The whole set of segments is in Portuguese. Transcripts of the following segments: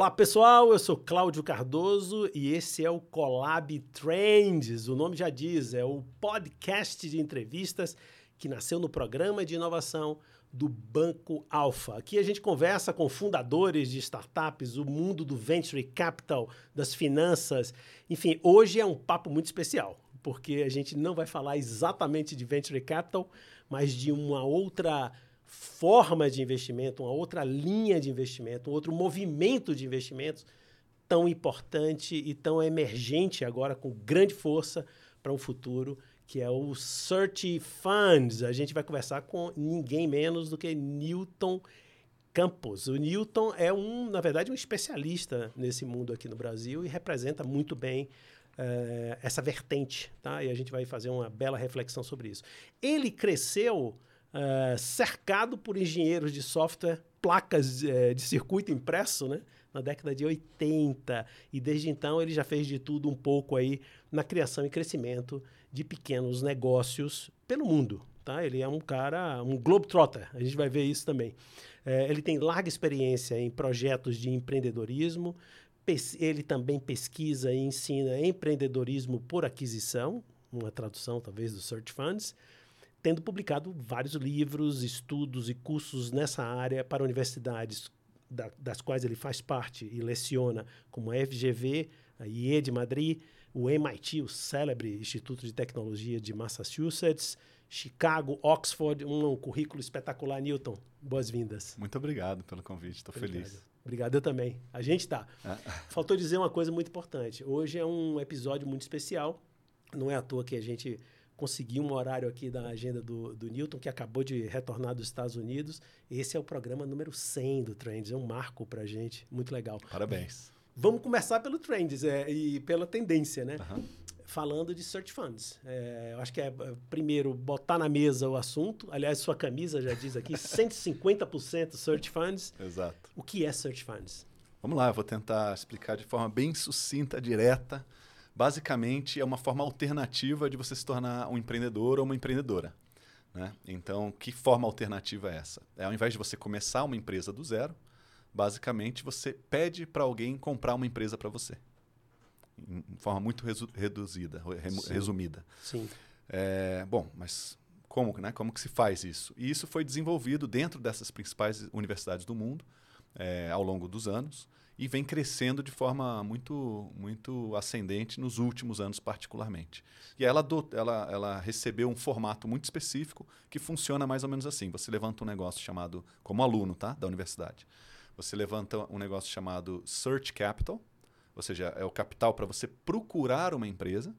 Olá pessoal, eu sou Cláudio Cardoso e esse é o Collab Trends. O nome já diz, é o podcast de entrevistas que nasceu no programa de inovação do Banco Alfa. Aqui a gente conversa com fundadores de startups, o mundo do venture capital, das finanças. Enfim, hoje é um papo muito especial, porque a gente não vai falar exatamente de venture capital, mas de uma outra forma de investimento, uma outra linha de investimento, um outro movimento de investimentos tão importante e tão emergente agora com grande força para um futuro que é o Search Funds. A gente vai conversar com ninguém menos do que Newton Campos. O Newton é um, na verdade, um especialista nesse mundo aqui no Brasil e representa muito bem uh, essa vertente, tá? E a gente vai fazer uma bela reflexão sobre isso. Ele cresceu uh, cercado por engenheiros de software, placas uh, de circuito impresso, né? Na década de 80. E desde então ele já fez de tudo um pouco aí na criação e crescimento de pequenos negócios pelo mundo. Tá? Ele é um cara, um globetrotter, a gente vai ver isso também. É, ele tem larga experiência em projetos de empreendedorismo, ele também pesquisa e ensina empreendedorismo por aquisição, uma tradução talvez do Search Funds, tendo publicado vários livros, estudos e cursos nessa área para universidades da, das quais ele faz parte e leciona, como a FGV, a IE de Madrid, o MIT, o célebre Instituto de Tecnologia de Massachusetts, Chicago, Oxford, um, um currículo espetacular, Newton. Boas-vindas. Muito obrigado pelo convite, estou feliz. Obrigado, eu também. A gente está. Ah. Faltou dizer uma coisa muito importante. Hoje é um episódio muito especial. Não é à toa que a gente conseguiu um horário aqui da agenda do, do Newton, que acabou de retornar dos Estados Unidos. Esse é o programa número 100 do Trends. É um marco para a gente. Muito legal. Parabéns. Vamos começar pelo Trends é, e pela tendência, né? Uhum. Falando de search funds. É, eu acho que é, primeiro, botar na mesa o assunto. Aliás, sua camisa já diz aqui, 150% search funds. Exato. O que é search funds? Vamos lá, eu vou tentar explicar de forma bem sucinta, direta. Basicamente, é uma forma alternativa de você se tornar um empreendedor ou uma empreendedora. Né? Então, que forma alternativa é essa? É ao invés de você começar uma empresa do zero, basicamente você pede para alguém comprar uma empresa para você. Em forma muito resu reduzida, re Sim. resumida. Sim. É, bom, mas como, né? como que se faz isso? E isso foi desenvolvido dentro dessas principais universidades do mundo é, ao longo dos anos e vem crescendo de forma muito, muito ascendente nos últimos anos, particularmente. E ela, ela, ela recebeu um formato muito específico que funciona mais ou menos assim. Você levanta um negócio chamado, como aluno tá, da universidade, você levanta um negócio chamado Search Capital, ou seja, é o capital para você procurar uma empresa.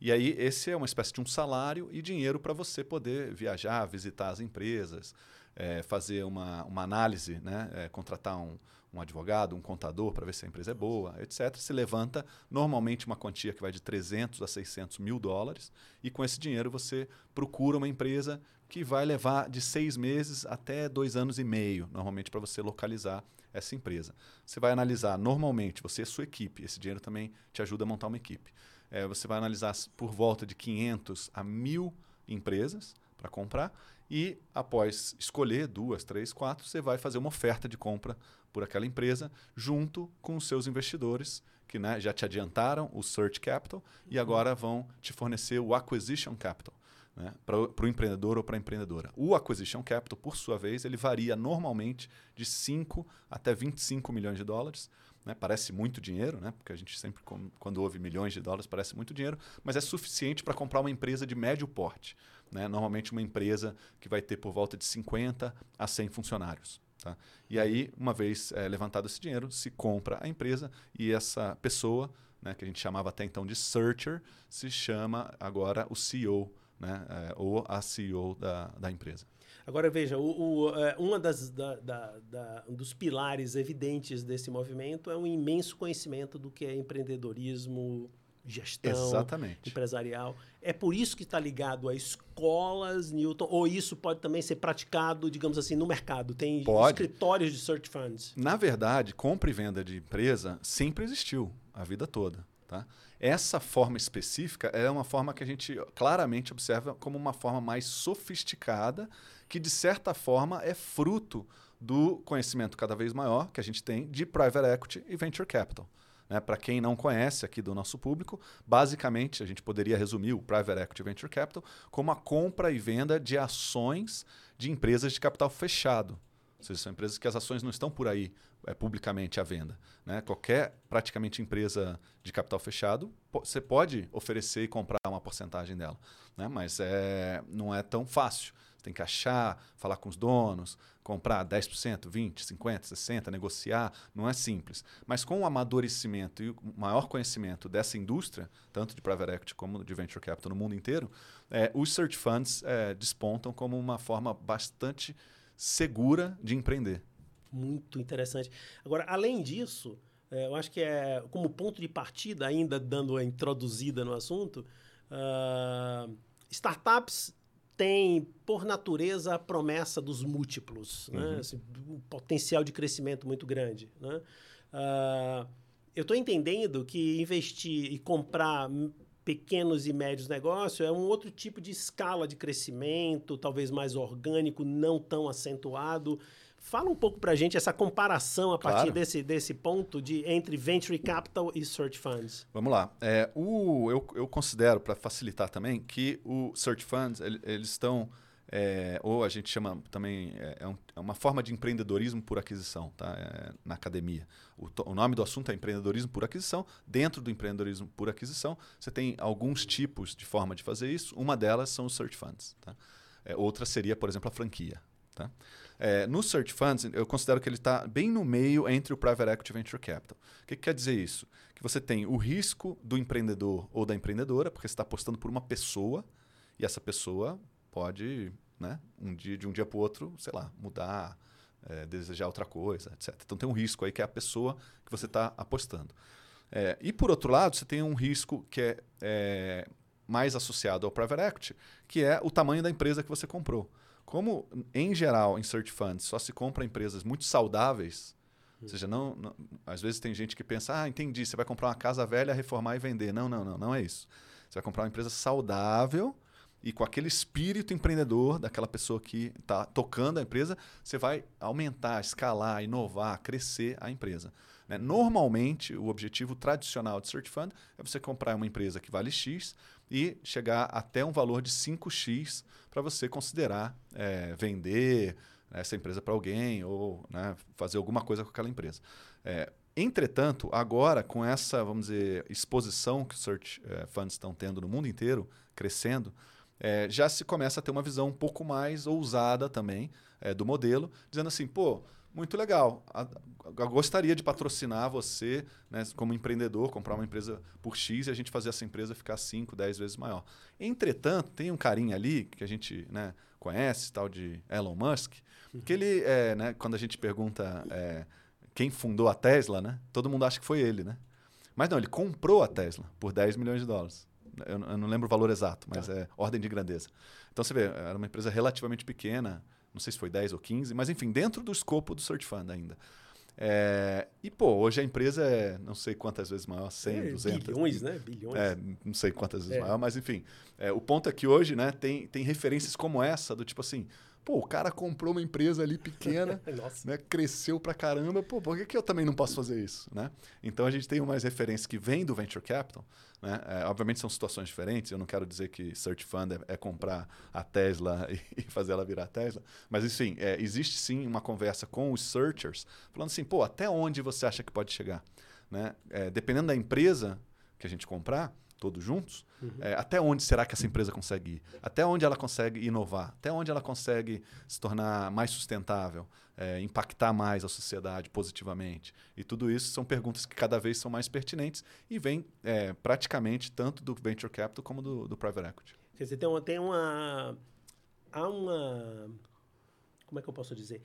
E aí, esse é uma espécie de um salário e dinheiro para você poder viajar, visitar as empresas, é, fazer uma, uma análise, né? É, contratar um, um advogado, um contador para ver se a empresa é boa, etc. Se levanta normalmente uma quantia que vai de 300 a 600 mil dólares e com esse dinheiro você procura uma empresa que vai levar de seis meses até dois anos e meio, normalmente, para você localizar essa empresa. Você vai analisar, normalmente, você e sua equipe, esse dinheiro também te ajuda a montar uma equipe. É, você vai analisar por volta de 500 a mil empresas para comprar e, após escolher duas, três, quatro, você vai fazer uma oferta de compra por aquela empresa junto com os seus investidores que né, já te adiantaram o Search Capital e agora vão te fornecer o Acquisition Capital né, para o empreendedor ou para a empreendedora. O Acquisition Capital, por sua vez, ele varia normalmente de 5 até 25 milhões de dólares. Né? Parece muito dinheiro, né? porque a gente sempre, quando ouve milhões de dólares, parece muito dinheiro, mas é suficiente para comprar uma empresa de médio porte. Né? Normalmente uma empresa que vai ter por volta de 50 a 100 funcionários. Tá? E aí, uma vez é, levantado esse dinheiro, se compra a empresa e essa pessoa, né, que a gente chamava até então de searcher, se chama agora o CEO né? É, ou a CEO da, da empresa. Agora veja, o, o, é, uma das da, da, da, um dos pilares evidentes desse movimento é um imenso conhecimento do que é empreendedorismo, gestão Exatamente. empresarial. É por isso que está ligado a escolas, Newton, ou isso pode também ser praticado, digamos assim, no mercado? Tem pode. escritórios de search funds? Na verdade, compra e venda de empresa sempre existiu a vida toda. Tá? Essa forma específica é uma forma que a gente claramente observa como uma forma mais sofisticada, que de certa forma é fruto do conhecimento cada vez maior que a gente tem de private equity e venture capital. Né? Para quem não conhece aqui do nosso público, basicamente a gente poderia resumir o Private Equity Venture Capital como a compra e venda de ações de empresas de capital fechado. Ou seja, são empresas que as ações não estão por aí é, publicamente à venda. Né? Qualquer praticamente empresa de capital fechado, você pode oferecer e comprar uma porcentagem dela. Né? Mas é, não é tão fácil. Você tem que achar, falar com os donos, comprar 10%, 20%, 50%, 60%, negociar. Não é simples. Mas com o amadurecimento e o maior conhecimento dessa indústria, tanto de private equity como de venture capital no mundo inteiro, é, os search funds é, despontam como uma forma bastante segura de empreender. Muito interessante. Agora, além disso, é, eu acho que é como ponto de partida, ainda dando a introduzida no assunto, uh, startups tem, por natureza, a promessa dos múltiplos, né? uhum. né? assim, um potencial de crescimento muito grande. Né? Uh, eu estou entendendo que investir e comprar pequenos e médios negócios é um outro tipo de escala de crescimento, talvez mais orgânico, não tão acentuado. Fala um pouco para a gente essa comparação a partir claro. desse, desse ponto de entre venture capital e search funds. Vamos lá. É, o, eu, eu considero, para facilitar também, que o search funds ele, eles estão é, ou a gente chama também é, é, um, é, uma forma de empreendedorismo por aquisição tá? É, na academia. O, o, nome do assunto é empreendedorismo por aquisição. Dentro do empreendedorismo por aquisição, você tem alguns tipos de forma de fazer isso. Uma delas são os search funds. Tá? É, outra seria, por exemplo, a franquia. Tá? É, no Search Funds, eu considero que ele está bem no meio entre o Private Equity e Venture Capital. O que, que, quer dizer isso? Que você tem o risco do empreendedor ou da empreendedora, porque você está apostando por uma pessoa e essa pessoa pode, né, um dia, de um dia para o outro, sei lá, mudar, é, desejar outra coisa, etc. Então tem um risco aí que é a pessoa que você está apostando. É, e por outro lado, você tem um risco que é, é mais associado ao private equity, que é o tamanho da empresa que você comprou. Como, em geral, em search funds, só se compra empresas muito saudáveis, ou seja, não, não, às vezes tem gente que pensa, ah, entendi, você vai comprar uma casa velha, reformar e vender. Não, não, não, não é isso. Você vai comprar uma empresa saudável e com aquele espírito empreendedor daquela pessoa que está tocando a empresa, você vai aumentar, escalar, inovar, crescer a empresa. Né? Normalmente, o objetivo tradicional de Search Fund é você comprar uma empresa que vale X e chegar até um valor de 5x para você considerar é, vender essa empresa para alguém ou né, fazer alguma coisa com aquela empresa. É, entretanto, agora com essa, vamos dizer, exposição que os search é, funds estão tendo no mundo inteiro, crescendo, é, já se começa a ter uma visão um pouco mais ousada também é, do modelo, dizendo assim, pô, muito legal. Gostaria de patrocinar você né, como empreendedor, comprar uma empresa por X e a gente fazer essa empresa ficar 5, 10 vezes maior. Entretanto, tem um carinha ali que a gente né, conhece, tal de Elon Musk, que ele, é, né, quando a gente pergunta é, quem fundou a Tesla, né, todo mundo acha que foi ele. Né? Mas não, ele comprou a Tesla por 10 milhões de dólares. Eu, eu não lembro o valor exato, mas tá. é ordem de grandeza. Então você vê, era uma empresa relativamente pequena, não sei se foi 10 ou 15, mas enfim, dentro do escopo do Search Fund ainda. É, e, pô, hoje a empresa é não sei quantas vezes maior, 100, é, 200. Bilhões, né? Bilhões. É, não sei quantas vezes é. maior, mas enfim. É, o ponto é que hoje né, tem, tem referências como essa, do tipo assim, Pô, o cara comprou uma empresa ali pequena, né, cresceu pra caramba. Pô, por que, que eu também não posso fazer isso? Né? Então a gente tem umas referências que vêm do Venture Capital. Né? É, obviamente são situações diferentes. Eu não quero dizer que Search Fund é, é comprar a Tesla e, fazer ela virar Tesla. Mas, enfim, é, existe sim uma conversa com os searchers, falando assim, pô, até onde você acha que pode chegar? Né? É, dependendo da empresa que a gente comprar, todos juntos, uhum. é, até onde será que essa empresa consegue ir? Até onde ela consegue inovar? Até onde ela consegue se tornar mais sustentável, é, impactar mais a sociedade positivamente? E tudo isso são perguntas que cada vez são mais pertinentes e vêm é, praticamente tanto do venture capital como do, do private equity. Quer dizer, tem uma, tem uma há uma como é que eu posso dizer?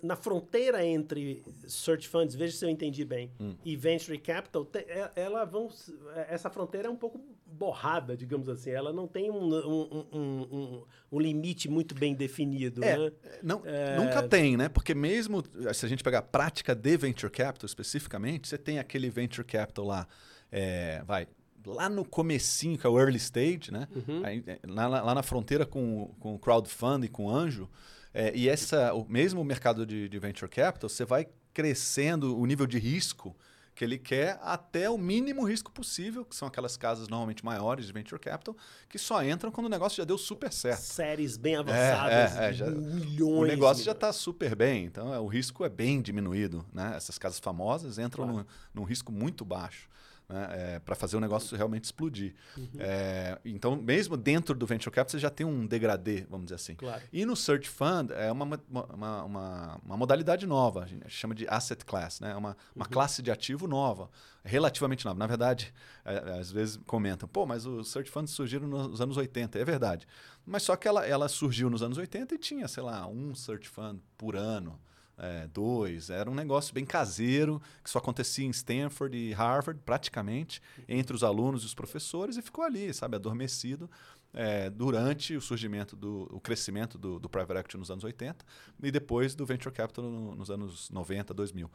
Na fronteira entre search funds, veja se eu entendi bem, hum. e venture capital, é, ela vão, é, essa fronteira é um pouco borrada, digamos assim. Ela não tem um, um, um, um limite muito bem definido. É, né? não, é... Nunca tem, né? Porque mesmo se a gente pegar a prática de venture capital especificamente, você tem aquele venture capital lá, é, vai, lá no comecinho, que é o early stage, né? Uhum. Aí, lá, lá, na fronteira com, com crowdfunding, com anjo, É, e essa, o mesmo mercado de, de venture capital, você vai crescendo o nível de risco que ele quer até o mínimo risco possível, que são aquelas casas normalmente maiores de venture capital, que só entram quando o negócio já deu super certo. Séries bem avançadas, é, é, já, milhões. O negócio já está super bem, então é, o risco é bem diminuído. Né? Essas casas famosas entram claro. num, num risco muito baixo né, é, para fazer o negócio realmente explodir. Uhum. É, então, mesmo dentro do venture capital, você já tem um degradê, vamos dizer assim. Claro. E no search fund é uma, uma, uma, uma, modalidade nova, a gente chama de asset class, né? É uma, uma uhum. classe de ativo nova, relativamente nova. Na verdade, é, é, às vezes comentam, pô, mas os search funds surgiram nos anos 80. É verdade. Mas só que ela, ela surgiu nos anos 80 e tinha, sei lá, um search fund por ano é, dois. Era um negócio bem caseiro, que só acontecia em Stanford e Harvard, praticamente, entre os alunos e os professores, e ficou ali, sabe, adormecido. É, durante o surgimento do o crescimento do, do private equity nos anos 80 e depois do venture capital no, nos anos 90, 2000.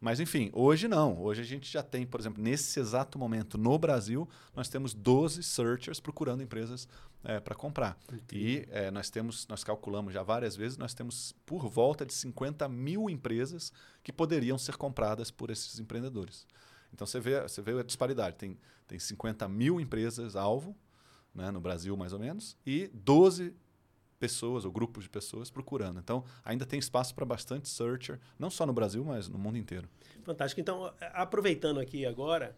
Mas, enfim, hoje não. Hoje a gente já tem, por exemplo, nesse exato momento no Brasil, nós temos 12 searchers procurando empresas é, para comprar. E é, nós temos, nós calculamos já várias vezes, nós temos por volta de 50 mil empresas que poderiam ser compradas por esses empreendedores. Então você vê, você vê a disparidade. Tem, tem 50 mil empresas alvo, né, no Brasil mais ou menos, e 12 pessoas ou grupos de pessoas procurando. Então, ainda tem espaço para bastante searcher, não só no Brasil, mas no mundo inteiro. Fantástico. Então, aproveitando aqui agora,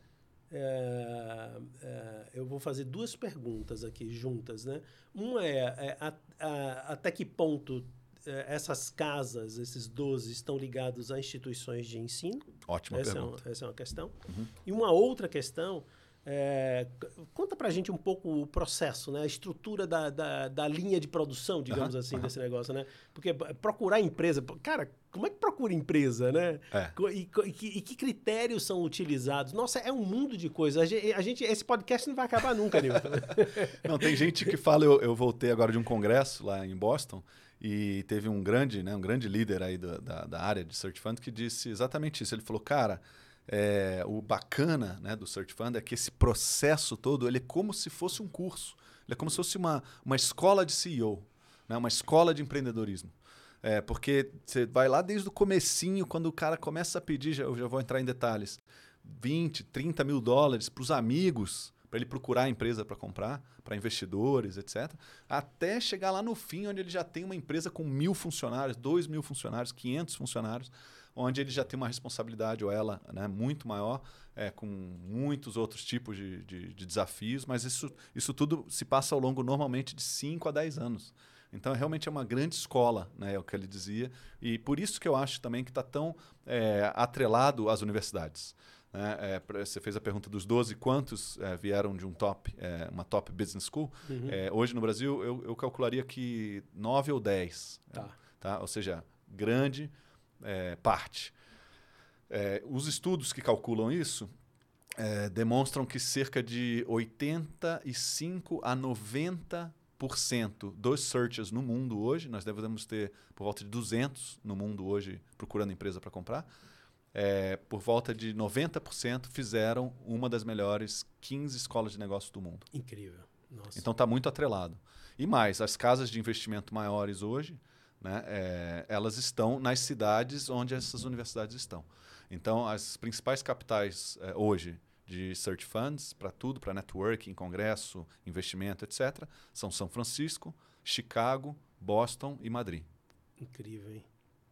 é, é, eu vou fazer duas perguntas aqui juntas. Né? Uma é, é a, a, até que ponto é, essas casas, esses 12, estão ligados a instituições de ensino? Ótima essa pergunta. É uma, essa é uma questão. Uhum. E uma outra questão é, conta pra gente um pouco o processo, né? a estrutura da, da, da linha de produção, digamos assim, desse negócio, né? Porque procurar empresa, cara, como é que procura empresa, né? É. E, e, que, e, que, critérios são utilizados? Nossa, é um mundo de coisas. A gente, a gente esse podcast não vai acabar nunca, Nilton. não, tem gente que fala, eu, eu voltei agora de um congresso lá em Boston, e teve um grande, né, um grande líder aí da, da, da área de Search Fund que disse exatamente isso. Ele falou, cara é, o bacana né, do Search Fund é que esse processo todo ele é como se fosse um curso. Ele é como se fosse uma, uma escola de CEO, né, uma escola de empreendedorismo. É, porque você vai lá desde o comecinho, quando o cara começa a pedir, já, eu já vou entrar em detalhes, 20, 30 mil dólares para os amigos, para ele procurar a empresa para comprar, para investidores, etc. Até chegar lá no fim, onde ele já tem uma empresa com mil funcionários, dois mil funcionários, 500 funcionários onde ele já tem uma responsabilidade, ou ela, né, muito maior, é, com muitos outros tipos de, de, de, desafios, mas isso, isso tudo se passa ao longo, normalmente, de 5 a 10 anos. Então, realmente é uma grande escola, né, é o que ele dizia, e por isso que eu acho também que está tão é, atrelado às universidades. Né? É, você fez a pergunta dos 12, quantos é, vieram de um top, é, uma top business school? Uhum. É, hoje no Brasil, eu, eu, calcularia que 9 ou 10. Tá. Tá? Ou seja, grande, é, parte. É, os estudos que calculam isso é, demonstram que cerca de 85 a 90% dos searches no mundo hoje, nós devemos ter por volta de 200 no mundo hoje procurando empresa para comprar, é, por volta de 90% fizeram uma das melhores 15 escolas de negócio do mundo. Incrível. Nossa. Então está muito atrelado. E mais, as casas de investimento maiores hoje, né, é, elas estão nas cidades onde essas universidades estão. Então, as principais capitais é, hoje de search funds, para tudo, para networking, congresso, investimento, etc., são São Francisco, Chicago, Boston e Madrid. Incrível, hein?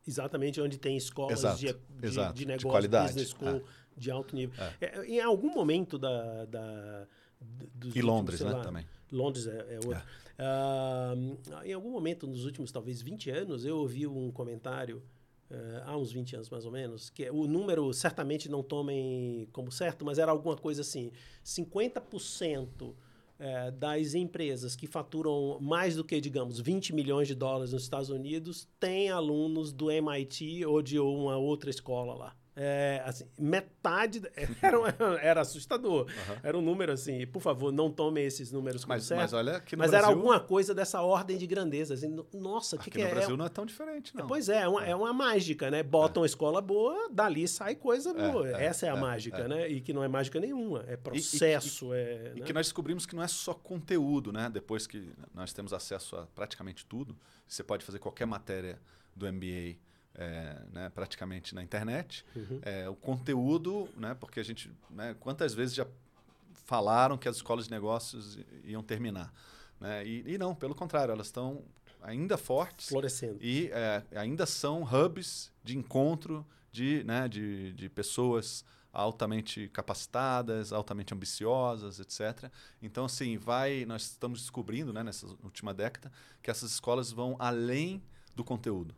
Exatamente onde tem escolas exato, de, de, exato, de negócio, de qualidade, business school, é. de alto nível. É. é em algum momento da... da dos e Londres, né, lá, também. Londres é, é outro. Uh, em algum momento, nos últimos talvez 20 anos, eu ouvi um comentário, uh, há uns 20 anos mais ou menos, que o número certamente não tomem como certo, mas era alguma coisa assim: 50% é, das empresas que faturam mais do que, digamos, 20 milhões de dólares nos Estados Unidos têm alunos do MIT ou de uma outra escola lá. É, assim, metade era, era assustador. Uhum. Era um número assim, por favor, não tomem esses números como mas, certo. Mas olha que Mas Brasil, era alguma coisa dessa ordem de grandeza. Assim, nossa, o que, que no é? Brasil não é tão diferente, não. Pois é, é uma, é uma mágica, né? Botam é. escola boa, dali sai coisa boa. É, Essa é a mágica, né? E que não é mágica nenhuma. É processo. E, e, é, e né? que nós descobrimos que não é só conteúdo, né? Depois que nós temos acesso a praticamente tudo, você pode fazer qualquer matéria do MBA é, né, praticamente na internet. Uhum. É, o conteúdo, né, porque a gente. Né, quantas vezes já falaram que as escolas de negócios iam terminar? Né? E, e não, pelo contrário, elas estão ainda fortes. Florescendo. E é, ainda são hubs de encontro de, né, de, de pessoas altamente capacitadas, altamente ambiciosas, etc. Então, assim, vai, nós estamos descobrindo, né, nessa última década, que essas escolas vão além do conteúdo.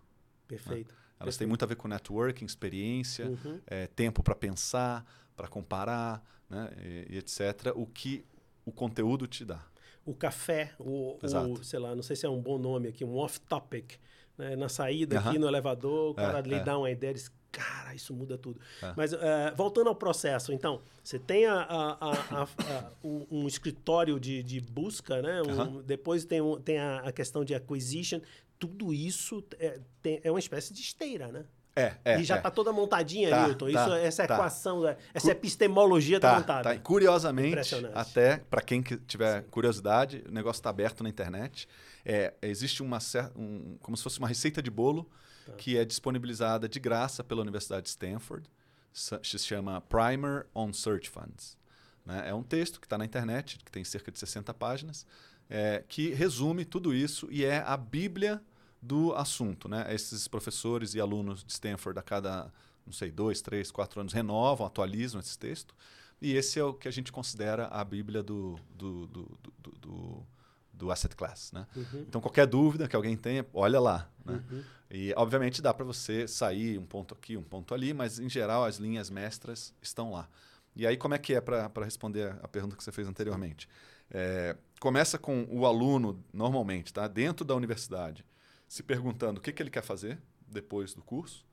Perfeito. Né? Elas têm muito a ver com networking, experiência, uhum. é, tempo para pensar, para comparar, né, e, e, etc. O que o conteúdo te dá. O café, o, o, sei lá, não sei se é um bom nome aqui, um off-topic. Né? Na saída uhum. aqui no elevador, o cara é, lhe é. dá uma ideia, diz, cara, isso muda tudo. É. Mas uh, voltando ao processo, então, você tem a, a, a, um, um, escritório de, de busca, né? Um, uhum. Depois tem, um, tem a, questão de acquisition tudo isso é, tem, é uma espécie de esteira, né? É, é. E já está é. toda montadinha, tá, Newton. Tá, isso, essa tá. equação, essa epistemologia está tá montada. Tá. Curiosamente, até para quem tiver Sim. curiosidade, o negócio está aberto na internet. É, existe uma um, como se fosse uma receita de bolo tá. que é disponibilizada de graça pela Universidade de Stanford. Se chama Primer on Search Funds. Né? É um texto que está na internet, que tem cerca de 60 páginas, é, que resume tudo isso e é a Bíblia do assunto. Né? Esses professores e alunos de Stanford, a cada, não sei, dois, três, quatro anos, renovam, atualizam esse texto. E esse é o que a gente considera a Bíblia do, do, do, do, do, do asset class. Né? Uhum. Então, qualquer dúvida que alguém tenha, olha lá. Né? Uhum. E, obviamente, dá para você sair um ponto aqui, um ponto ali, mas, em geral, as linhas mestras estão lá. E aí, como é que é para responder a pergunta que você fez anteriormente? É, começa com o aluno, normalmente, tá? dentro da universidade, se perguntando o que, que ele quer fazer depois do curso.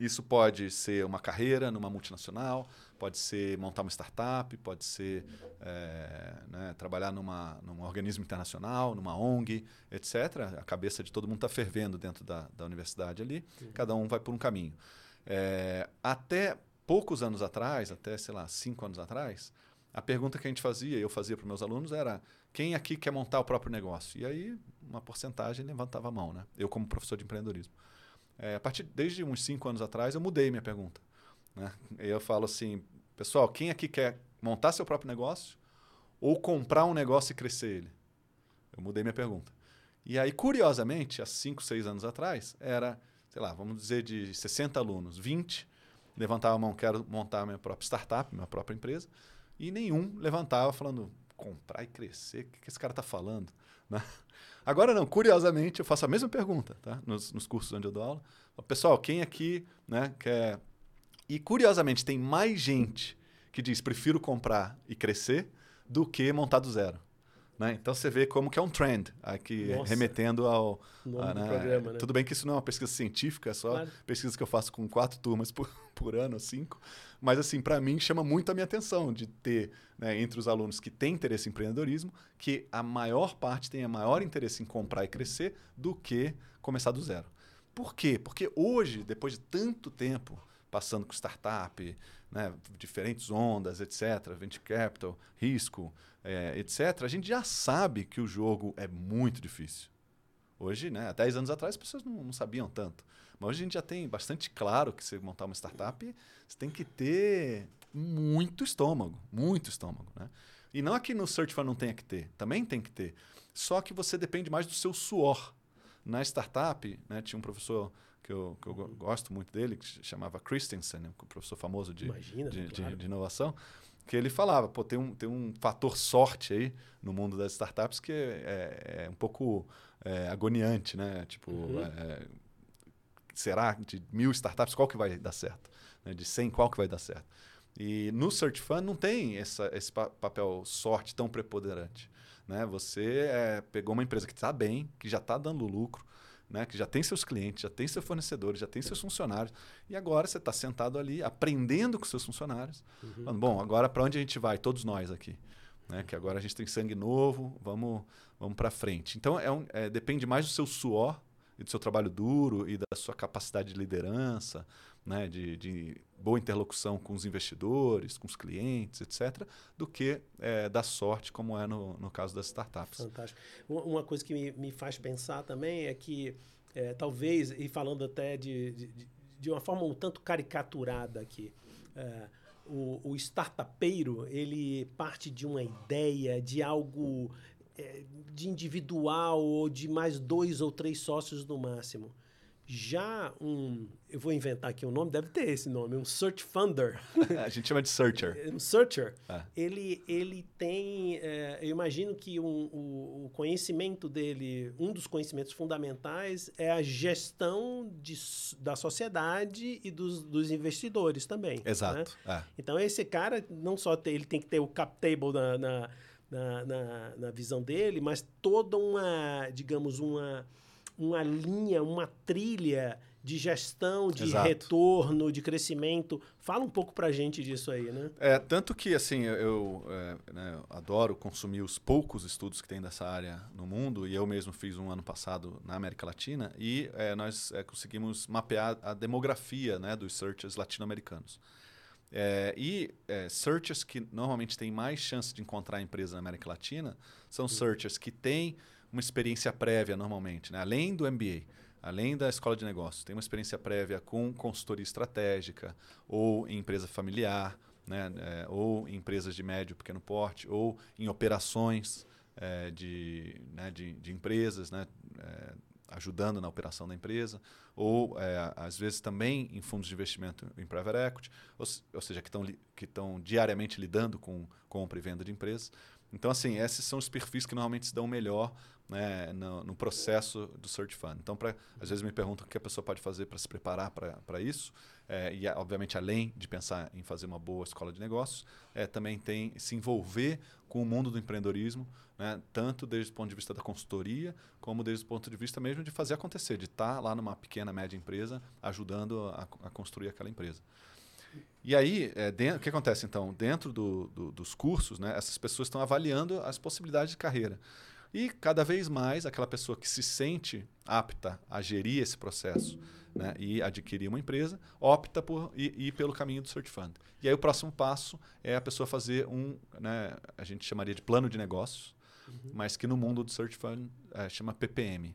Isso pode ser uma carreira numa multinacional, pode ser montar uma startup, pode ser é, né, trabalhar numa, num organismo internacional, numa ONG, etc. A cabeça de todo mundo está fervendo dentro da, da universidade ali, uhum. cada um vai por um caminho. É, até poucos anos atrás, até, sei lá, cinco anos atrás, a pergunta que a gente fazia, eu fazia para meus alunos, era quem aqui quer montar o próprio negócio? E aí uma porcentagem levantava a mão, né? Eu como professor de empreendedorismo. É, a partir desde uns cinco anos atrás eu mudei minha pergunta. Né? Eu falo assim, pessoal, quem aqui quer montar seu próprio negócio ou comprar um negócio e crescer ele? Eu mudei minha pergunta. E aí, curiosamente, há cinco, seis anos atrás, era, sei lá, vamos dizer de 60 alunos, 20 levantavam a mão, quero montar minha própria startup, minha própria empresa, e nenhum levantava falando, comprar e crescer, o que, que esse cara está falando? Né? Agora não, curiosamente, eu faço a mesma pergunta tá? nos, nos cursos onde eu dou aula. Pessoal, quem aqui né, quer. E curiosamente, tem mais gente que diz prefiro comprar e crescer do que montar do zero. Né? Então você vê como que é um trend aqui Nossa. remetendo ao a, né? programa, né? tudo bem que isso não é uma pesquisa científica, é só claro. pesquisa que eu faço com quatro turmas por, por ano, cinco, mas assim para mim chama muito a minha atenção de ter né, entre os alunos que têm interesse em empreendedorismo que a maior parte tem a maior interesse em comprar e crescer do que começar do zero. Por quê? Porque hoje, depois de tanto tempo passando com startup, né, diferentes ondas, etc., venture capital, risco, é, etc., a gente já sabe que o jogo é muito difícil. Hoje, né, há 10 anos atrás, as pessoas não, não, sabiam tanto. Mas hoje a gente já tem bastante claro que você montar uma startup, você tem que ter muito estômago, muito estômago. Né? E não aqui no Search Fund não tenha que ter, também tem que ter. Só que você depende mais do seu suor. Na startup, né, tinha um professor que eu, que eu gosto muito dele, que se chamava Christensen, um professor famoso de, Imagina, de, claro. de, de inovação que ele falava, pô, tem um, tem um fator sorte aí no mundo das startups que é, é um pouco é, agoniante, né? Tipo, uhum. é, será de mil startups qual que vai dar certo? Né? De 100 qual que vai dar certo? E no Search Fund não tem essa, esse papel sorte tão preponderante. Né? Você é, pegou uma empresa que está bem, que já está dando lucro, né, que já tem seus clientes, já tem seus fornecedores, já tem seus funcionários, e agora você está sentado ali aprendendo com seus funcionários. Uhum. Falando, bom, agora para onde a gente vai? Todos nós aqui. Né, que agora a gente tem sangue novo, vamos, vamos para frente. Então, é, um, é depende mais do seu suor e do seu trabalho duro e da sua capacidade de liderança, né, de, de, boa interlocução com os investidores, com os clientes, etc., do que é, da sorte, como é no, no caso das startups. Fantástico. Uma coisa que me, me faz pensar também é que, é, talvez, e falando até de, de, de, uma forma um tanto caricaturada aqui, é, o, o startupeiro, ele parte de uma ideia, de algo de individual ou de mais dois ou três sócios no máximo. Já um, eu vou inventar aqui um nome, deve ter esse nome, um search funder. A gente chama de searcher. um searcher. É. Ele, ele tem, é, eu imagino que um, o, o, conhecimento dele, um dos conhecimentos fundamentais é a gestão de, da sociedade e dos, dos investidores também. Né? Exato. Né? É. Então esse cara não só tem, ele tem que ter o cap table na, na, na, na, na visão dele, mas toda uma, digamos, uma uma linha, uma trilha de gestão, de Exato. retorno, de crescimento. Fala um pouco para a gente disso aí, né? É, tanto que, assim, eu é, né, adoro consumir os poucos estudos que tem dessa área no mundo, e eu mesmo fiz um ano passado na América Latina, e é, nós é, conseguimos mapear a demografia né, dos searchers latino-americanos. É, e é, searchers que normalmente têm mais chance de encontrar empresa na América Latina são searchers que têm uma experiência prévia normalmente, né? além do MBA, além da escola de negócios, tem uma experiência prévia com consultoria estratégica ou em empresa familiar, né? É, ou em empresas de médio pequeno porte, ou em operações é, de, né? de, de, empresas, né? Ajudando na operação da empresa, ou é, às vezes também em fundos de investimento em private equity, ou, ou seja, que estão que diariamente lidando com compra e venda de empresas. Então, assim, esses são os perfis que normalmente se dão melhor né, no, no, processo do Search Fund. Então, pra, às vezes me perguntam o que a pessoa pode fazer para se preparar para isso. É, e, obviamente, além de pensar em fazer uma boa escola de negócios, é, também tem se envolver com o mundo do empreendedorismo, né, tanto desde o ponto de vista da consultoria, como desde o ponto de vista mesmo de fazer acontecer, de estar tá lá numa pequena, média empresa, ajudando a, a construir aquela empresa. E aí, é, dentro, o que acontece então? Dentro do, do, dos cursos, né, essas pessoas estão avaliando as possibilidades de carreira. E cada vez mais aquela pessoa que se sente apta a gerir esse processo né, e adquirir uma empresa, opta por ir, ir, pelo caminho do Search Fund. E aí o próximo passo é a pessoa fazer um, né, a gente chamaria de plano de negócios, uhum. mas que no mundo do Search Fund é, chama PPM,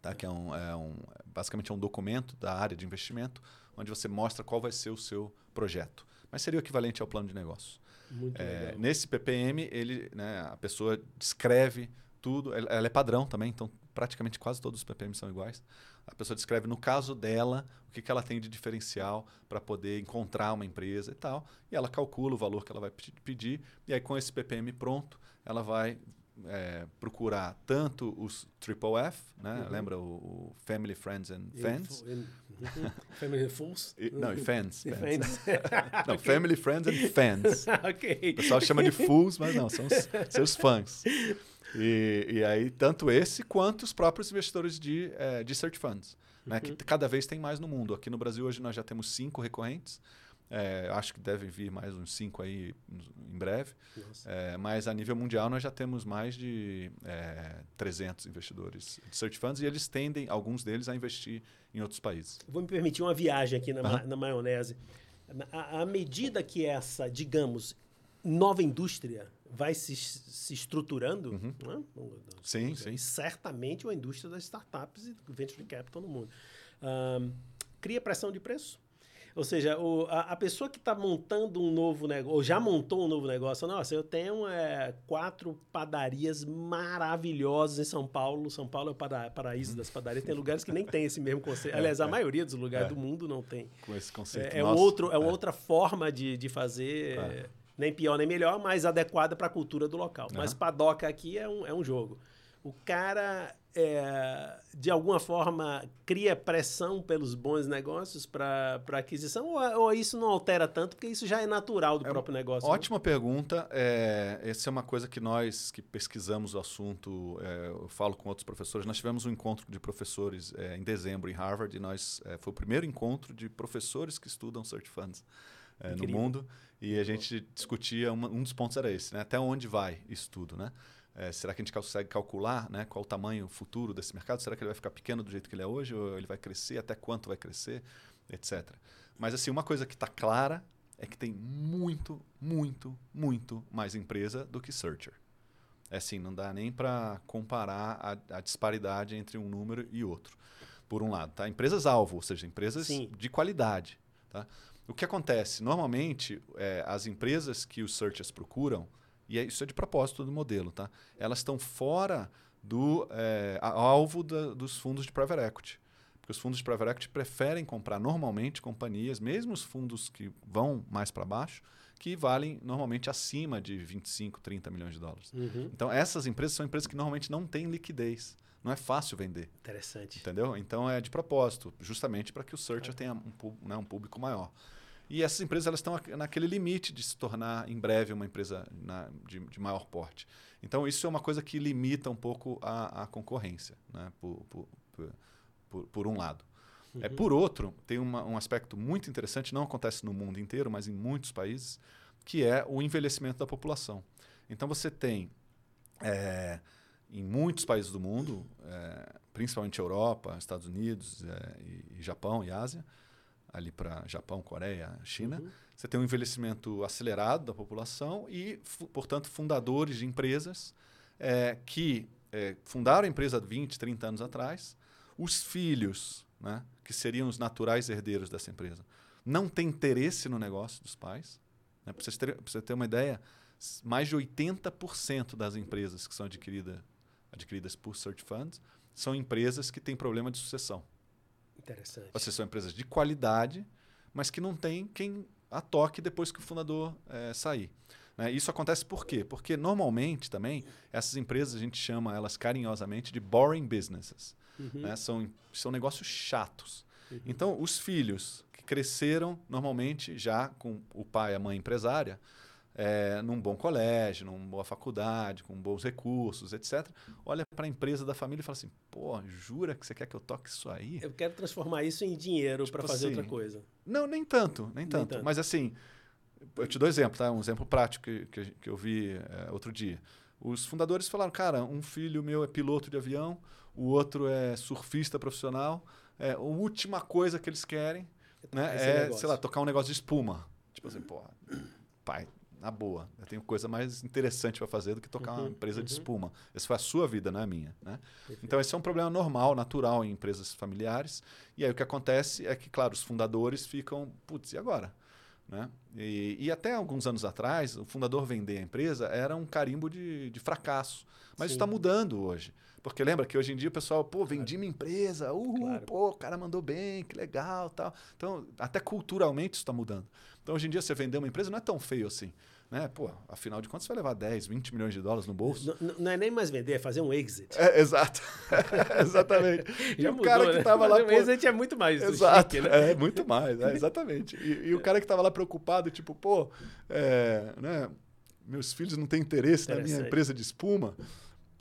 tá? que é um, é um, basicamente é um documento da área de investimento onde você mostra qual vai ser o seu projeto. Mas seria o equivalente ao plano de negócio. É, nesse PPM, ele, né, a pessoa descreve tudo. Ela, é padrão também, então praticamente quase todos os PPMs são iguais. A pessoa descreve, no caso dela, o que, que ela tem de diferencial para poder encontrar uma empresa e tal. E ela calcula o valor que ela vai pedir. E aí, com esse PPM pronto, ela vai é, procurar tanto os Triple F, né? Uhum. lembra o, o, Family, Friends and Fans? Uhum. Family Fools? E, não, e Fans. E fans. não, okay. Family, Friends and Fans. O pessoal chama de Fools, mas não, são os, seus fãs. E, e aí, tanto esse quanto os próprios investidores de, é, de search funds, né? que uhum. cada vez tem mais no mundo. Aqui no Brasil, hoje, nós já temos cinco recorrentes. É, acho que devem vir mais uns cinco aí em breve. É, mas a nível mundial nós já temos mais de é, 300 investidores de search funds e eles tendem, alguns deles, a investir em outros países. Vou me permitir uma viagem aqui na, uhum. na maionese. À medida que essa, digamos, nova indústria vai se, se estruturando, uhum. né? sim, sim. certamente a indústria das startups e venture capital no mundo. Um, cria pressão de preço. Ou seja, o, a, a, pessoa que está montando um novo negócio, ou já montou um novo negócio, nossa, eu tenho é, quatro padarias maravilhosas em São Paulo. São Paulo é o para, paraíso das padarias. Tem lugares que nem tem esse mesmo conceito. Aliás, a é, maioria dos lugares é. do mundo não tem. Com esse conceito. É, é outro, é, outra forma de, de fazer nem pior nem melhor, mas adequada para a cultura do local. Uhum. Mas padoca aqui é um, é um jogo. O cara é, de alguma forma, cria pressão pelos bons negócios para aquisição? Ou, ou, isso não altera tanto, porque isso já é natural do é próprio negócio? Né? Ótima né? pergunta. É, essa é uma coisa que nós que pesquisamos o assunto, é, eu falo com outros professores. Nós tivemos um encontro de professores é, em dezembro em Harvard, e nós é, foi o primeiro encontro de professores que estudam search funds no mundo. E a gente discutia, uma, um dos pontos era esse, né? até onde vai isso tudo, né? É, será que a gente consegue calcular né, qual o tamanho futuro desse mercado? Será que ele vai ficar pequeno do jeito que ele é hoje? Ou ele vai crescer? Até quanto vai crescer? Etc. Mas assim, uma coisa que está clara é que tem muito, muito, muito mais empresa do que searcher. É assim, não dá nem para comparar a, a, disparidade entre um número e outro. Por um lado, tá? Empresas-alvo, ou seja, empresas Sim. de qualidade. Tá? O que acontece? Normalmente, é, as empresas que os searchers procuram, e é, isso é de propósito do modelo, tá? Elas estão fora do é, alvo da, dos fundos de private equity. Porque os fundos de private equity preferem comprar normalmente companhias, mesmo os fundos que vão mais para baixo, que valem normalmente acima de 25, 30 milhões de dólares. Uhum. Então, essas empresas são empresas que normalmente não têm liquidez. Não é fácil vender. Interessante. Entendeu? Então, é de propósito, justamente para que o searcher é. tenha um, né, um público maior. E essas empresas elas estão naquele limite de se tornar em breve uma empresa na, de, de, maior porte. Então, isso é uma coisa que limita um pouco a, a concorrência, né? por, por, por, por um lado. É, uhum. É, por outro, tem uma, um aspecto muito interessante, não acontece no mundo inteiro, mas em muitos países, que é o envelhecimento da população. Então, você tem, é, em muitos países do mundo, é, principalmente Europa, Estados Unidos é, e, e Japão e Ásia, ali para Japão, Coreia, China, uhum. você tem um envelhecimento acelerado da população e, portanto, fundadores de empresas é, que é, fundaram a empresa 20, 30 anos atrás, os filhos, né, que seriam os naturais herdeiros dessa empresa, não têm interesse no negócio dos pais. Né? Para você, ter, você ter uma ideia, mais de 80% das empresas que são adquirida, adquiridas por search funds são empresas que têm problema de sucessão. Interessante. Ou seja, são empresas de qualidade, mas que não tem quem a toque depois que o fundador é, sair. Né? Isso acontece por quê? Porque normalmente também essas empresas a gente chama elas carinhosamente de boring businesses. Uhum. Né? São, são negócios chatos. Uhum. Então, os filhos que cresceram normalmente já com o pai e a mãe empresária, é, num bom colégio, numa boa faculdade, com bons recursos, etc. Olha para a empresa da família e fala assim: pô, jura que você quer que eu toque isso aí? Eu quero transformar isso em dinheiro tipo para fazer assim, outra coisa. Não, nem tanto, nem tanto, nem tanto. Mas assim, eu te dou exemplo, tá? Um exemplo prático que, que, que eu vi é, outro dia. Os fundadores falaram: cara, um filho meu é piloto de avião, o outro é surfista profissional. É, a última coisa que eles querem né, é, sei lá, tocar um negócio de espuma. Tipo assim, pô, pai, na boa. Eu tenho coisa mais interessante para fazer do que tocar uhum, uma empresa uhum. de espuma. Essa foi a sua vida, não é a minha. Né? Então, esse é um problema normal, natural em empresas familiares. E aí o que acontece é que, claro, os fundadores ficam, putz, e agora? Né? E, e, até alguns anos atrás, o fundador vender a empresa era um carimbo de, de fracasso. Mas Sim. isso está mudando hoje. Porque lembra que hoje em dia o pessoal, pô, vendi claro. minha empresa, uhul, claro. pô, o cara mandou bem, que legal tal. Então, até culturalmente isso está mudando. Então, hoje em dia, você vender uma empresa não é tão feio assim. Né? Pô, afinal de contas, você vai levar 10, 20 milhões de dólares no bolso. Não, não é nem mais vender, é fazer um exit. É, exato. exatamente. e o cara que estava né? lá. O exit é muito mais. Exato. Chique, né? É, muito mais, é, exatamente. E, e, o cara que estava lá preocupado, tipo, pô, é, né, meus filhos não têm interesse na minha empresa de espuma.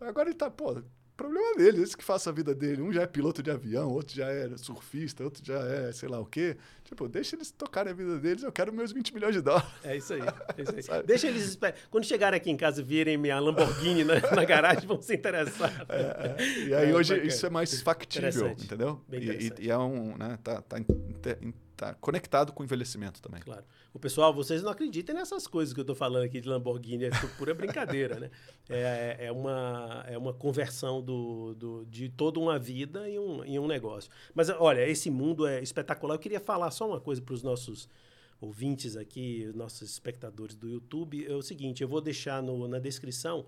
Agora ele está, pô, problema dele, esse que faça a vida dele. Um já é piloto de avião, outro já é surfista, outro já é sei lá o quê. Tipo, deixa eles tocarem a vida deles, eu quero meus 20 milhões de dólares. É isso aí. É isso aí. deixa eles Quando chegarem aqui em casa e virem minha Lamborghini na, na garagem, vão se interessar. É, é. E aí é, hoje bacana. isso é mais factível, entendeu? E, e, e, é um. Né, tá, tá, tá conectado com o envelhecimento também. Claro. O pessoal, vocês não acreditem nessas coisas que eu estou falando aqui de Lamborghini, é pura brincadeira, né? É, é, uma, é uma conversão do, do, de toda uma vida em um, em um negócio. Mas olha, esse mundo é espetacular. Eu queria falar só uma coisa para os nossos ouvintes aqui, nossos espectadores do YouTube. É o seguinte, eu vou deixar no, na descrição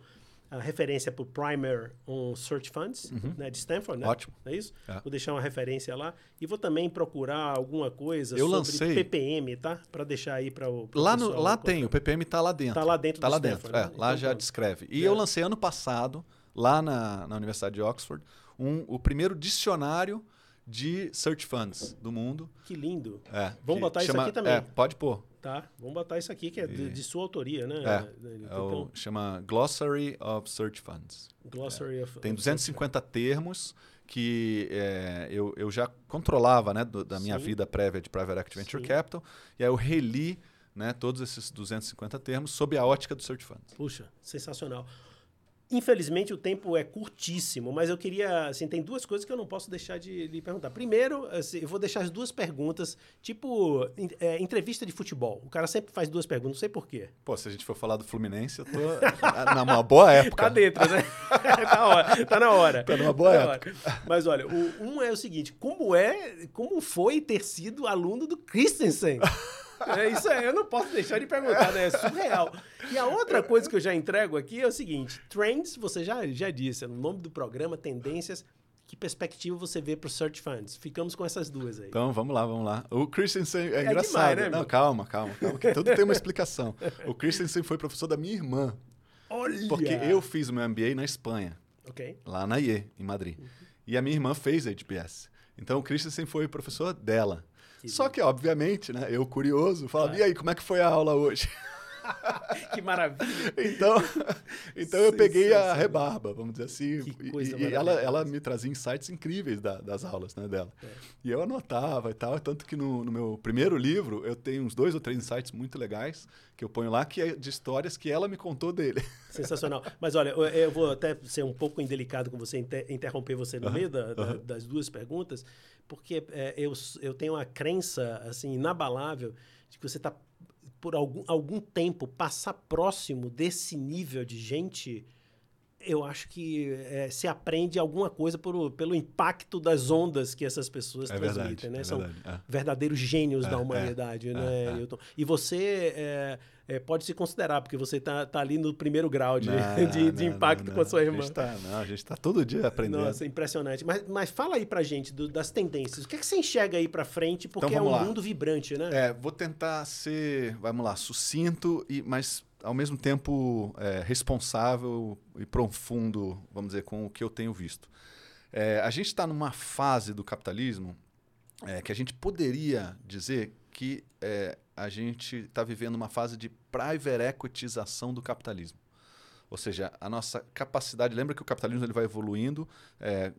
a referência para o Primer on Search Funds, uhum. né, de Stanford, né? Ótimo. É isso? É. Vou deixar uma referência lá. E vou também procurar alguma coisa Eu sobre lancei. PPM, tá? Para deixar aí para o Lá, no, lá tem, o PPM está lá dentro. Está lá dentro tá lá Stanford, dentro, é, né? é, Lá então, já pronto. descreve. E eu lancei ano passado, lá na, na Universidade de Oxford, um, o primeiro dicionário de search funds do mundo. Que lindo. É, Vamos que botar isso chama- aqui também. É, pode pôr. Tá, vamos botar isso aqui que é de, de sua autoria, né? É, É Então, o, chama Glossary of Search Funds. Glossary of... Tem of- 250 termos que é, eu, eu já controlava né, do- da minha Sim. vida prévia de Private Equity Venture Sim. Capital. E aí eu reli né, todos esses 250 termos sob a ótica do Search Funds. Puxa, sensacional. Infelizmente o tempo é curtíssimo, mas eu queria, assim, tem duas coisas que eu não posso deixar de lhe perguntar. Primeiro, assim, eu vou deixar as duas perguntas, tipo é, entrevista de futebol. O cara sempre faz duas perguntas, não sei por quê. Pô, se a gente for falar do Fluminense, eu tô na- numa boa época. Tá dentro, né? tá, hora- tá na hora. Tá numa boa na época. hora. Mas olha, o, um é o seguinte: como é, como foi ter sido aluno do Christensen? É isso aí, eu não posso deixar de perguntar, né? É surreal. E a outra coisa que eu já entrego aqui é o seguinte: Trends, você já, já disse, é no nome do programa, tendências. Que perspectiva você vê para os search funds? Ficamos com essas duas aí. Então, vamos lá, vamos lá. O Christensen é, É engraçado. demais, né, Não, meu? calma, calma, calma. Que tudo tem uma explicação. O Christensen foi professor da minha irmã. Olha! Porque eu fiz o meu MBA na Espanha. Lá na IE, em Madrid. E a minha irmã fez a HBS. Então o Christensen foi professor dela. Que Só que, obviamente, né, eu curioso, falava, Claro. e aí, como é que foi a aula hoje? Que maravilha! então, então eu peguei a rebarba, vamos dizer assim. Que e- coisa e ela, maravilhosa. ela me trazia insights incríveis da- das aulas né, dela. É. E eu anotava e tal, tanto que no, no meu primeiro livro eu tenho uns dois ou três insights muito legais que eu ponho lá, que é de histórias que ela me contou dele. Sensacional. Mas olha, eu, eu vou até ser um pouco indelicado com você, inter- interromper você no meio da- da- das duas perguntas, porque é, eu, eu tenho uma crença assim inabalável de que você está por algum, algum tempo passar próximo desse nível de gente. Eu acho que é, se aprende alguma coisa por, pelo impacto das ondas que essas pessoas É transmitem, verdade, né? é São verdade, é. verdadeiros gênios É, da é, humanidade, né. Newton? E você é, é, pode se considerar, porque você tá, tá ali no primeiro grau de, Não, de, de não, impacto não, com a sua irmã. A gente tá, não, a gente está todo dia aprendendo. Nossa, impressionante. Mas, mas fala aí pra gente do- das tendências. O que, é que você enxerga aí pra frente? Porque é Então, um vamos lá. mundo vibrante, né? É, vou tentar ser, vamos lá, sucinto, e, mas ao mesmo tempo é, responsável e profundo, vamos dizer, com o que eu tenho visto. É, a gente está numa fase do capitalismo é, que a gente poderia dizer que é, a gente está vivendo uma fase de private equitização do capitalismo. Ou seja, a nossa capacidade. Lembra que o capitalismo ele vai evoluindo, é,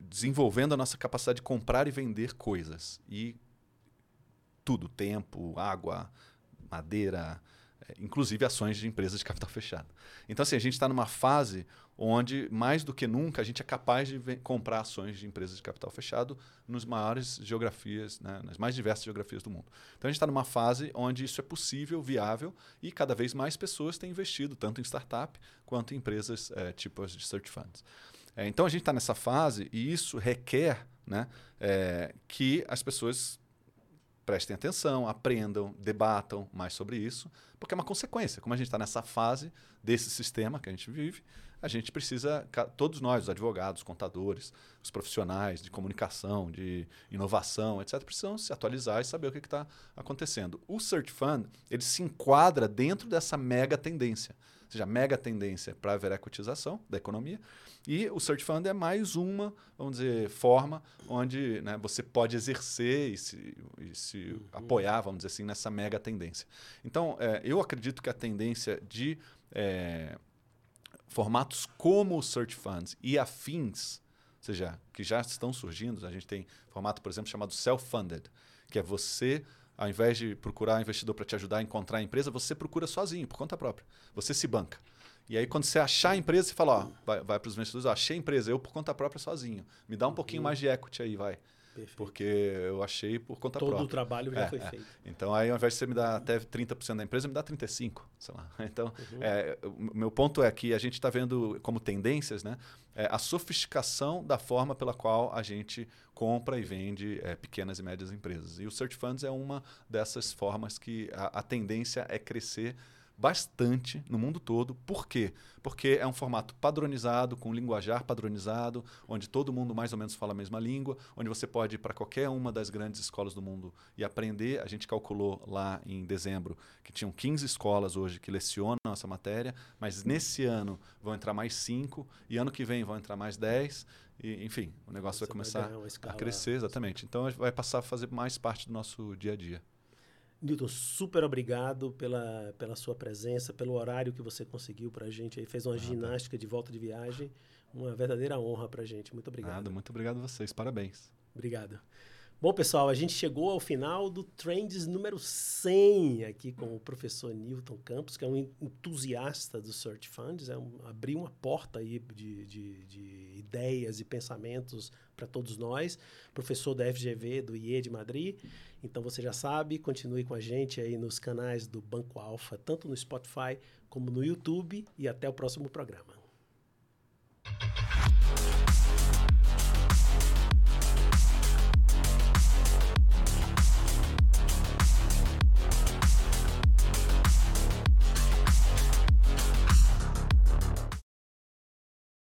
desenvolvendo a nossa capacidade de comprar e vender coisas. E tudo: tempo, água, madeira, é, inclusive ações de empresas de capital fechado. Então, assim, a gente está numa fase onde, mais do que nunca, a gente é capaz de comprar ações de empresas de capital fechado nos maiores geografias, né, nas mais diversas geografias do mundo. Então, a gente está numa fase onde isso é possível, viável, e cada vez mais pessoas têm investido, tanto em startup quanto em empresas é, tipo as de search funds. É, então, a gente está nessa fase e isso requer né, é, que as pessoas prestem atenção, aprendam, debatam mais sobre isso, porque é uma consequência. Como a gente está nessa fase desse sistema que a gente vive, a gente precisa, todos nós, os advogados, contadores, os profissionais de comunicação, de inovação, etc., precisam se atualizar e saber o que está acontecendo. O Search Fund, ele se enquadra dentro dessa mega tendência, ou seja, mega tendência para a equitização da economia, e o Search Fund é mais uma, vamos dizer, forma onde né, você pode exercer e se, e se apoiar, vamos dizer assim, nessa mega tendência. Então, é, eu acredito que a tendência de é, formatos como o Search Funds e afins, ou seja, que já estão surgindo, a gente tem formato, por exemplo, chamado self-funded, que é você, ao invés de procurar um investidor para te ajudar a encontrar a empresa, você procura sozinho, por conta própria. Você se banca. E aí, quando você achar a empresa, você fala, ó, vai, vai para os investidores, ó, achei a empresa, eu por conta própria sozinho. Me dá um pouquinho mais de equity aí, vai. Perfeito. Porque eu achei por conta Todo própria. o trabalho já É, foi é. feito. Então, aí, ao invés de você me dar até 30% da empresa, me dá 35%, sei lá. Então, Uhum. é, o meu ponto é que a gente está vendo como tendências né, é, a sofisticação da forma pela qual a gente compra e vende é, pequenas e médias empresas. E o Search Funds é uma dessas formas que a, a tendência é crescer bastante no mundo todo. Por quê? Porque é um formato padronizado, com linguajar padronizado, onde todo mundo mais ou menos fala a mesma língua, onde você pode ir para qualquer uma das grandes escolas do mundo e aprender. A gente calculou lá em dezembro que tinham 15 escolas hoje que lecionam essa matéria, mas nesse ano vão entrar mais 5 e ano que vem vão entrar mais 10. E, enfim, o negócio você vai começar vai a crescer, exatamente. Então vai passar a fazer mais parte do nosso dia a dia. Newton, super obrigado pela, pela sua presença, pelo horário que você conseguiu para a gente. Aí fez uma Nada. ginástica de volta de viagem. Uma verdadeira honra para a gente. Muito obrigado. Nada, muito obrigado a vocês. Parabéns. Obrigado. Bom, pessoal, a gente chegou ao final do Trends número 100 aqui com o professor Newton Campos, que é um entusiasta do Search Funds, é um, abriu uma porta aí de, de, de ideias e pensamentos para todos nós, professor da FGV, do IE de Madrid. Então você já sabe, continue com a gente aí nos canais do Banco Alfa, tanto no Spotify como no YouTube, e até o próximo programa.